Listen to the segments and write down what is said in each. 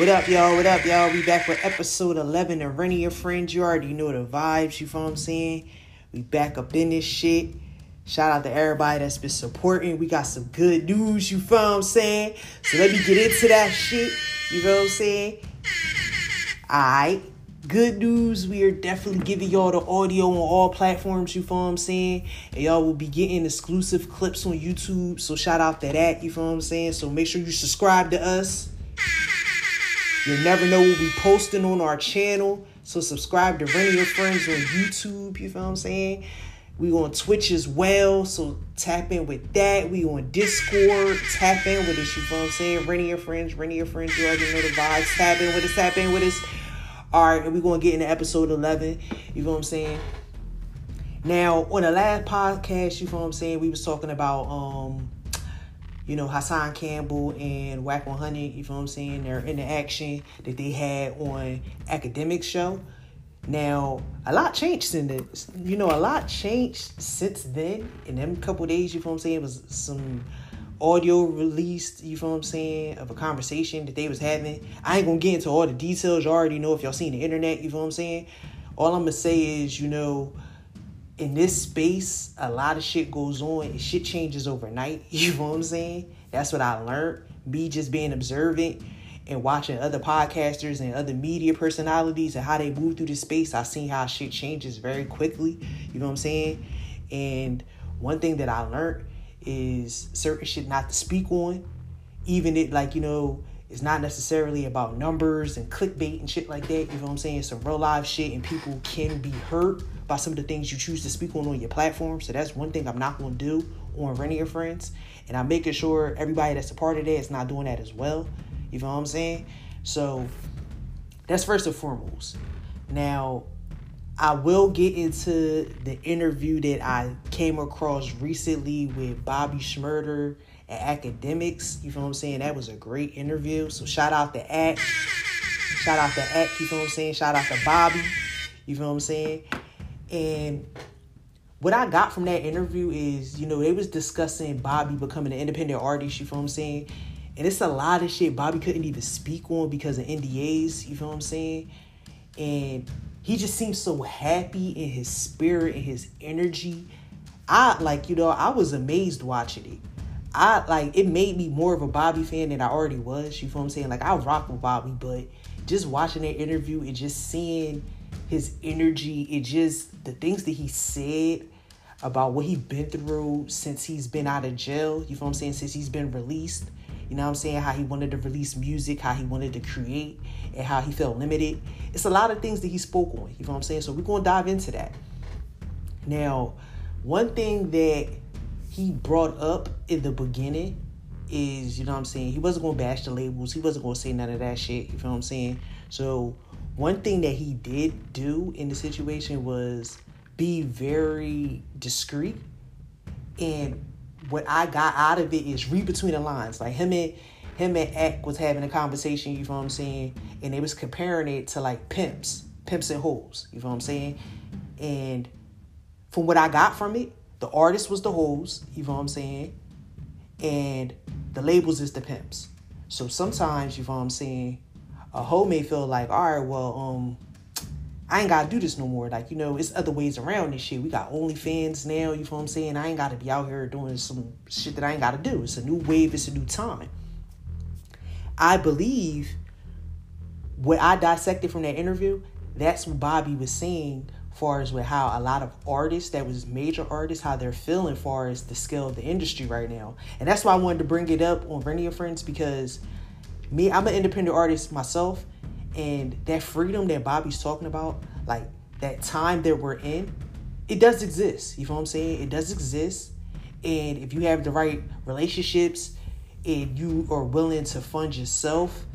What up, y'all? What up, y'all? We back for episode 11 of Renny Your Friends. You already know the vibes, you feel what I'm saying? We back up in this shit. Shout out to everybody that's been supporting. We got some good news, you feel what I'm saying? So let me get into that shit. You feel what I'm saying? Alright. Good news, we are definitely giving y'all the audio on all platforms, you feel what I'm saying? And y'all will be getting exclusive clips on YouTube. So shout out to that, you feel what I'm saying? So make sure you subscribe to us. You'll never know what we posting on our channel. So subscribe to Renny Your Friends on YouTube, you feel what I'm saying? We on Twitch as well, so tap in with that. We on Discord, tap in with us, you feel what I'm saying? Renny Your Friends, Renny Your Friends, you already know the vibes. Tap in with us, tap in with us. All right, and we're going to get into episode 11, you feel what I'm saying? Now, on the last podcast, you feel what I'm saying, we was talking about um you know, Hassan Campbell and Wack 100, you feel what I'm saying? Their interaction that they had on Akademiks Show. Now, a lot changed in this. You know, a lot changed since then. In them couple days, you feel what I'm saying? It was some audio released, you feel what I'm saying, of a conversation that they was having. I ain't gonna get into all the details. You already know if y'all seen the internet, you feel what I'm saying? All I'm gonna say is, you know, in this space, a lot of shit goes on and shit changes overnight. You know what I'm saying? That's what I learned. Me just being observant and watching other podcasters and other media personalities and how they move through the space, I seen how shit changes very quickly. You know what I'm saying? And one thing that I learned is certain shit not to speak on. Even it like, you know, it's not necessarily about numbers and clickbait and shit like that. You know what I'm saying? Some real live shit and people can be hurt by some of the things you choose to speak on on your platform. So that's one thing I'm not going to do on Renny Your Friends. And I'm making sure everybody that's a part of that is not doing that as well. You know what I'm saying? So that's first and foremost. Now, I will get into the interview that I came across recently with Bobby Shmurda at Akademiks. You feel what I'm saying? That was a great interview. So shout out to Ak. Shout out to Ak, you feel what I'm saying? Shout out to Bobby. You feel what I'm saying? And what I got from that interview is, you know, they was discussing Bobby becoming an independent artist, you feel what I'm saying? And it's a lot of shit Bobby couldn't even speak on because of NDAs, you feel what I'm saying? And he just seems so happy in his spirit and his energy. I like, you know, I was amazed watching it. I like it made me more of a Bobby fan than I already was. You feel what I'm saying? Like I rock with Bobby, but just watching that interview and just seeing his energy, it just the things that he said about what he's been through since he's been out of jail. You feel what I'm saying? Since he's been released. You know what I'm saying? How he wanted to release music, how he wanted to create, and how he felt limited. It's a lot of things that he spoke on. You know what I'm saying? So we're gonna dive into that. Now, one thing that he brought up in the beginning is, you know what I'm saying, he wasn't gonna bash the labels, he wasn't gonna say none of that shit, you feel what I'm saying? So one thing that he did do in the situation was be very discreet. And what I got out of it is read between the lines. Like him and him and Ak was having a conversation, you know what I'm saying? And they was comparing it to like pimps, pimps and hoes, you know what I'm saying? And from what I got from it, the artist was the hoes, you know what I'm saying? And the labels is the pimps. So sometimes, you know what I'm saying, a hoe may feel like, all right, well, um, I ain't gotta do this no more. Like, you know, it's other ways around this shit. We got OnlyFans now, you know what I'm saying? I ain't gotta be out here doing some shit that I ain't gotta do. It's a new wave, it's a new time. I believe what I dissected from that interview, that's what Bobby was saying far as with how a lot of artists that was major artists, how they're feeling far as the scale of the industry right now. And that's why I wanted to bring it up on Renny Your Friends because me, I'm an independent artist myself, and that freedom that Bobby's talking about, like that time that we're in, it does exist. You know what I'm saying? It does exist. And if you have the right relationships and you are willing to fund yourself,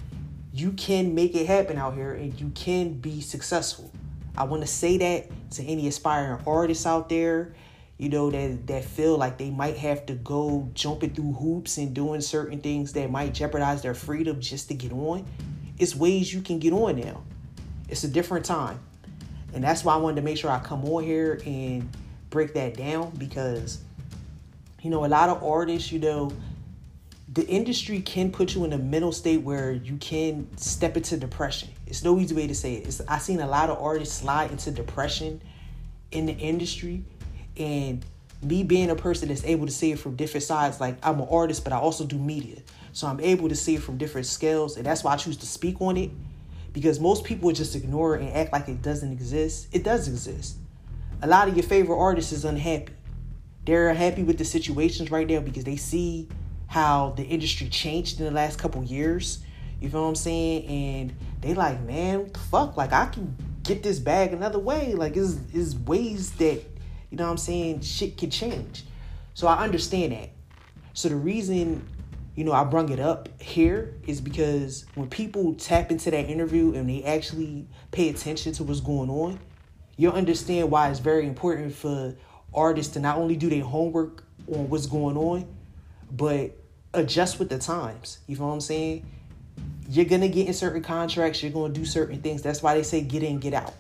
you can make it happen out here and you can be successful. I want to say that to any aspiring artists out there you know that that feel like they might have to go jumping through hoops and doing certain things that might jeopardize their freedom just to get on. It's ways you can get on now. It's a different time. And that's why i wanted to make sure i come on here and break that down because you know a lot of artists you know the industry can put you in a mental state where you can step into depression. It's no easy way to say it. It's, I've seen a lot of artists slide into depression in the industry, and me being a person that's able to see it from different sides, like I'm an artist, but I also do media. So I'm able to see it from different scales, and that's why I choose to speak on it. Because most people just ignore it and act like it doesn't exist. It does exist. A lot of your favorite artists is unhappy. They're happy with the situations right now because they see how the industry changed in the last couple years. You know what I'm saying? And they like, man, fuck? Like I can get this bag another way. Like is is ways that you know what I'm saying shit can change. So I understand that. So the reason you know I brung it up here is because when people tap into that interview and they actually pay attention to what's going on, you'll understand why it's very important for artists to not only do their homework on what's going on, but adjust with the times. You know what I'm saying? You're gonna get in certain contracts, you're gonna do certain things. That's why they say get in, get out.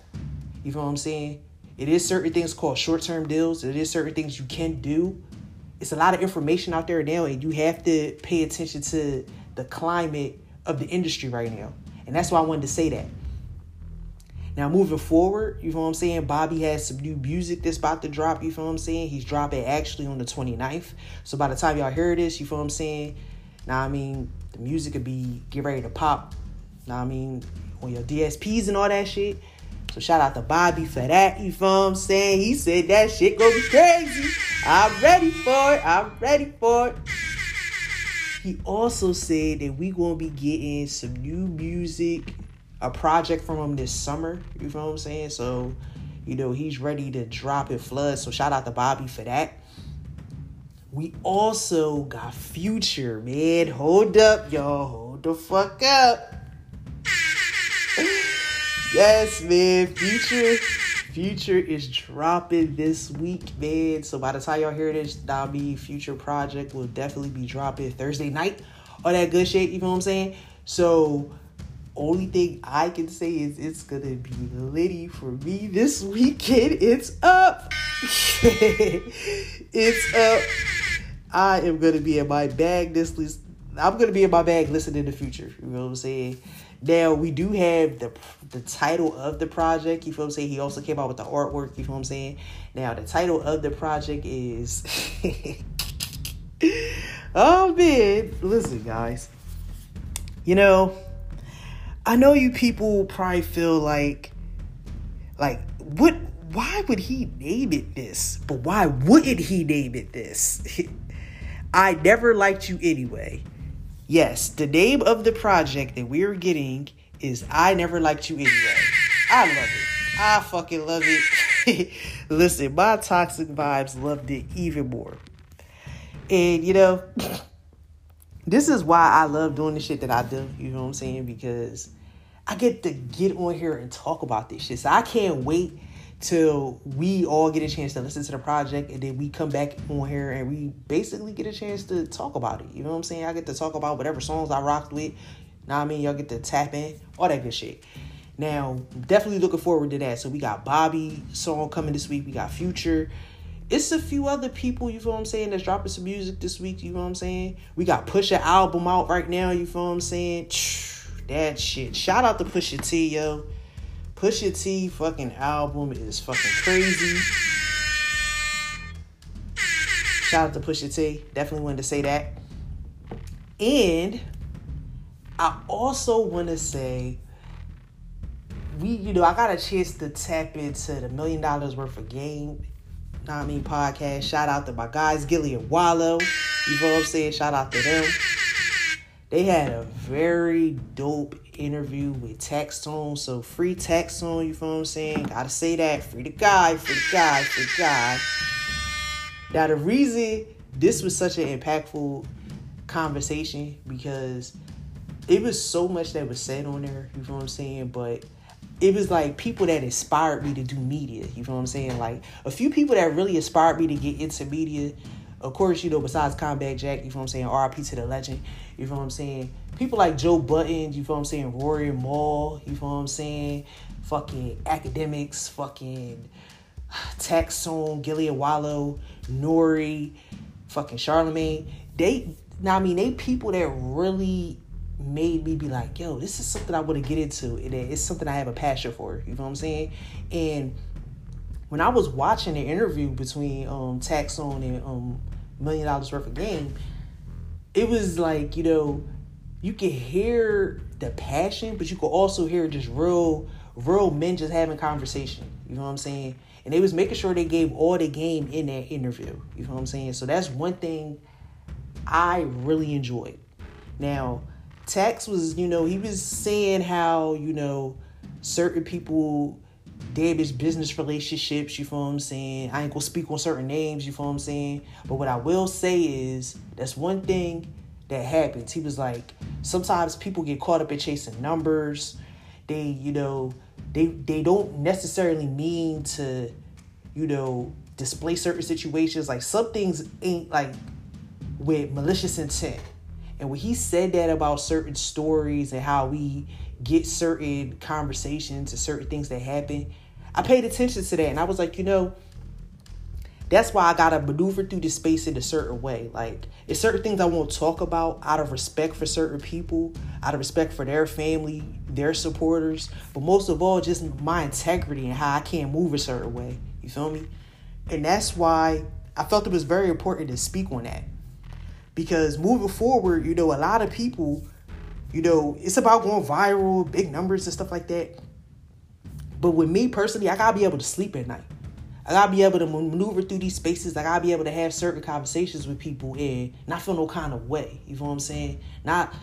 You know what I'm saying? It is certain things called short-term deals. It is certain things you can do. It's a lot of information out there now, and you have to pay attention to the climate of the industry right now. And that's why I wanted to say that. Now moving forward, you know what I'm saying? Bobby has some new music that's about to drop, you know what I'm saying? He's dropping actually on the 29th. So by the time y'all hear this, you know what I'm saying? Now I mean the music could be get ready to pop. Now I mean on your DSPs and all that shit. So shout out to Bobby for that, you know what I'm saying? He said that shit gonna be crazy. I'm ready for it. I'm ready for it. He also said that we gonna be getting some new music a project from him this summer. You know what I'm saying? So, you know, he's ready to drop it flood. So shout out to Bobby for that. We also got Future, man. Hold up, y'all. Hold the fuck up. yes, man. Future. Future is dropping this week, man. So by the time y'all hear this, that'll be Future Project will definitely be dropping Thursday night. All that good shit, you know what I'm saying? So only thing I can say is it's gonna be litty for me this weekend. It's up. it's up. I am gonna be in my bag this list. I'm gonna be in my bag listening in the future. You know what I'm saying? Now we do have the the title of the project. You feel what I'm saying? He also came out with the artwork. You feel what I'm saying? Now the title of the project is. oh man, listen, guys. You know I know you people probably feel like, like, what? Why would he name it this? But why wouldn't he name it this? I never liked you anyway. Yes, the name of the project that we're getting is I Never Liked You Anyway. I love it. I fucking love it. Listen, my toxic vibes loved it even more. And you know, this is why I love doing the shit that I do. You know what I'm saying? Because I get to get on here and talk about this shit. So I can't wait till we all get a chance to listen to the project and then we come back on here and we basically get a chance to talk about it. You know what I'm saying? I get to talk about whatever songs I rocked with. Now I mean y'all get to tap in, all that good shit. Now, definitely looking forward to that. So we got Bobby song coming this week. We got Future. It's a few other people, you feel what I'm saying, that's dropping some music this week, you know what I'm saying? We got Pusha album out right now, you feel what I'm saying? that shit. Shout out to Pusha T, yo. Pusha T fucking album is fucking crazy. Shout out to Pusha T. Definitely wanted to say that. And I also want to say we, you know, I got a chance to tap into the million dollars worth of game. I mean podcast. Shout out to my guys, Gillie and Wallo. You know what I'm saying? Shout out to them. They had a very dope interview with Taxstone. So free Taxstone, you feel what I'm saying? Gotta say that. Free the guy, free the guy, free the guy. Now the reason this was such an impactful conversation because it was so much that was said on there, you know what I'm saying? But it was like people that inspired me to do media, you know what I'm saying? Like a few people that really inspired me to get into media of course, you know, besides Combat Jack, you know what I'm saying, RIP to the legend, you know what I'm saying? People like Joe Budden, you know what I'm saying, Rory Mal, you know what I'm saying? Fucking Akademiks, fucking Taxstone, Gillie Wallo, Nori, fucking Charlemagne. They now I mean they people that really made me be like, yo, this is something I want to get into. It, it's something I have a passion for. You know what I'm saying? And when I was watching the interview between um Taxstone and um Million Dollars Worth of Game, it was like, you know, you could hear the passion, but you could also hear just real, real men just having conversation. You know what I'm saying? And they was making sure they gave all the game in that interview. You know what I'm saying? So that's one thing I really enjoyed. Now, Tex was, you know, he was saying how, you know, certain people damage business relationships, you feel what I'm saying? I ain't gonna speak on certain names, you feel what I'm saying? But what I will say is that's one thing that happens. He was like, sometimes people get caught up in chasing numbers. They, you know, they they don't necessarily mean to, you know, display certain situations. Like some things ain't like with malicious intent. And when he said that about certain stories and how we get certain conversations and certain things that happen, I paid attention to that and I was like, you know, that's why I gotta maneuver through this space in a certain way. Like, it's certain things I won't talk about out of respect for certain people, out of respect for their family, their supporters, but most of all, just my integrity and how I can't move a certain way. You feel me? And that's why I felt it was very important to speak on that. Because moving forward, you know, a lot of people, you know, it's about going viral, big numbers and stuff like that. But with me personally, I gotta be able to sleep at night. I gotta be able to maneuver through these spaces. I gotta be able to have certain conversations with people and not feel no kind of way. You know what I'm saying? Not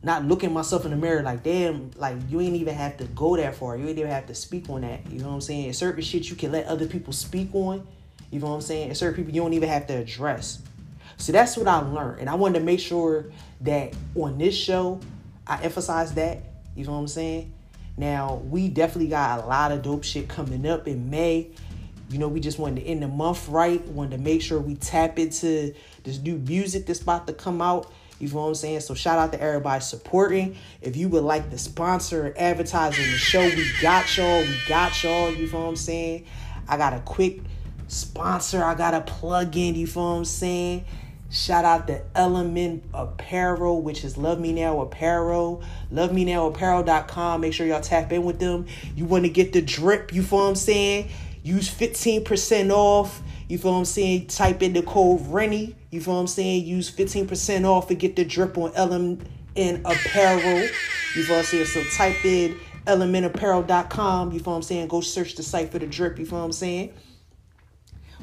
not looking myself in the mirror like damn, like you ain't even have to go that far. You ain't even have to speak on that. You know what I'm saying? Certain shit you can let other people speak on. You know what I'm saying? Certain people you don't even have to address. So that's what I learned. And I wanted to make sure that on this show, I emphasize that. You know what I'm saying? Now, we definitely got a lot of dope shit coming up in May. You know, we just wanted to end the month right. Wanted to make sure we tap into this new music that's about to come out. You know what I'm saying? So shout out to everybody supporting. If you would like to sponsor advertising the show, we got y'all. We got y'all. You know what I'm saying? I got a quick sponsor. I got a plug in. You know what I'm saying? Shout out to Element Apparel, which is Love Me Now Apparel. Love Me Now Apparel.com. Make sure y'all tap in with them. You want to get the drip, you feel what I'm saying? Use 15% off. You feel what I'm saying? Type in the code Renny. You feel what I'm saying? Use 15% off and get the drip on Element Apparel. You feel what I'm saying? So type in elementapparel.com. You feel what I'm saying? Go search the site for the drip. You feel what I'm saying?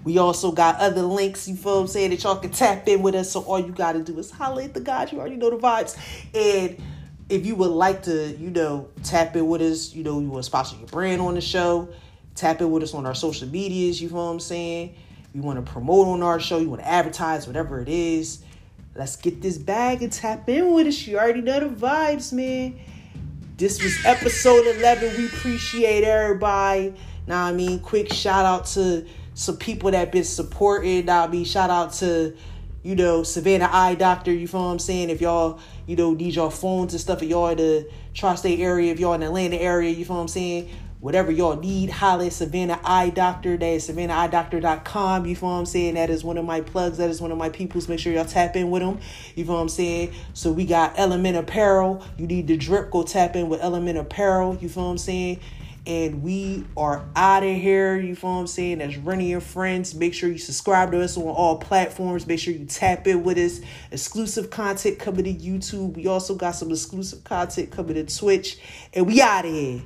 We also got other links, you feel I'm saying, that y'all can tap in with us. So all you got to do is holler at the God. You already know the vibes. And if you would like to, you know, tap in with us, you know, you want to sponsor your brand on the show, tap in with us on our social medias, you feel what I'm saying? You want to promote on our show, you want to advertise, whatever it is. Let's get this bag and tap in with us. You already know the vibes, man. This was episode 11. We appreciate everybody. Now, I mean, quick shout out to some people that been supporting. I'll be shout out to, you know, Savannah Eye Doctor. You feel what I'm saying? If y'all, you know, need y'all phones and stuff, if y'all in the tri-state area, if y'all in the Atlanta area, you feel what I'm saying? Whatever y'all need, holla at Savannah Eye Doctor. That is SavannahEyeDoctor.com. You feel what I'm saying? That is one of my plugs. That is one of my peoples. Make sure y'all tap in with them. You feel what I'm saying? So we got Element Apparel. You need the drip, go tap in with Element Apparel. You feel what I'm saying? And we are out of here. You feel what I'm saying? That's running your friends. Make sure you subscribe to us on all platforms. Make sure you tap in with us. Exclusive content coming to YouTube. We also got some exclusive content coming to Twitch. And we out of here.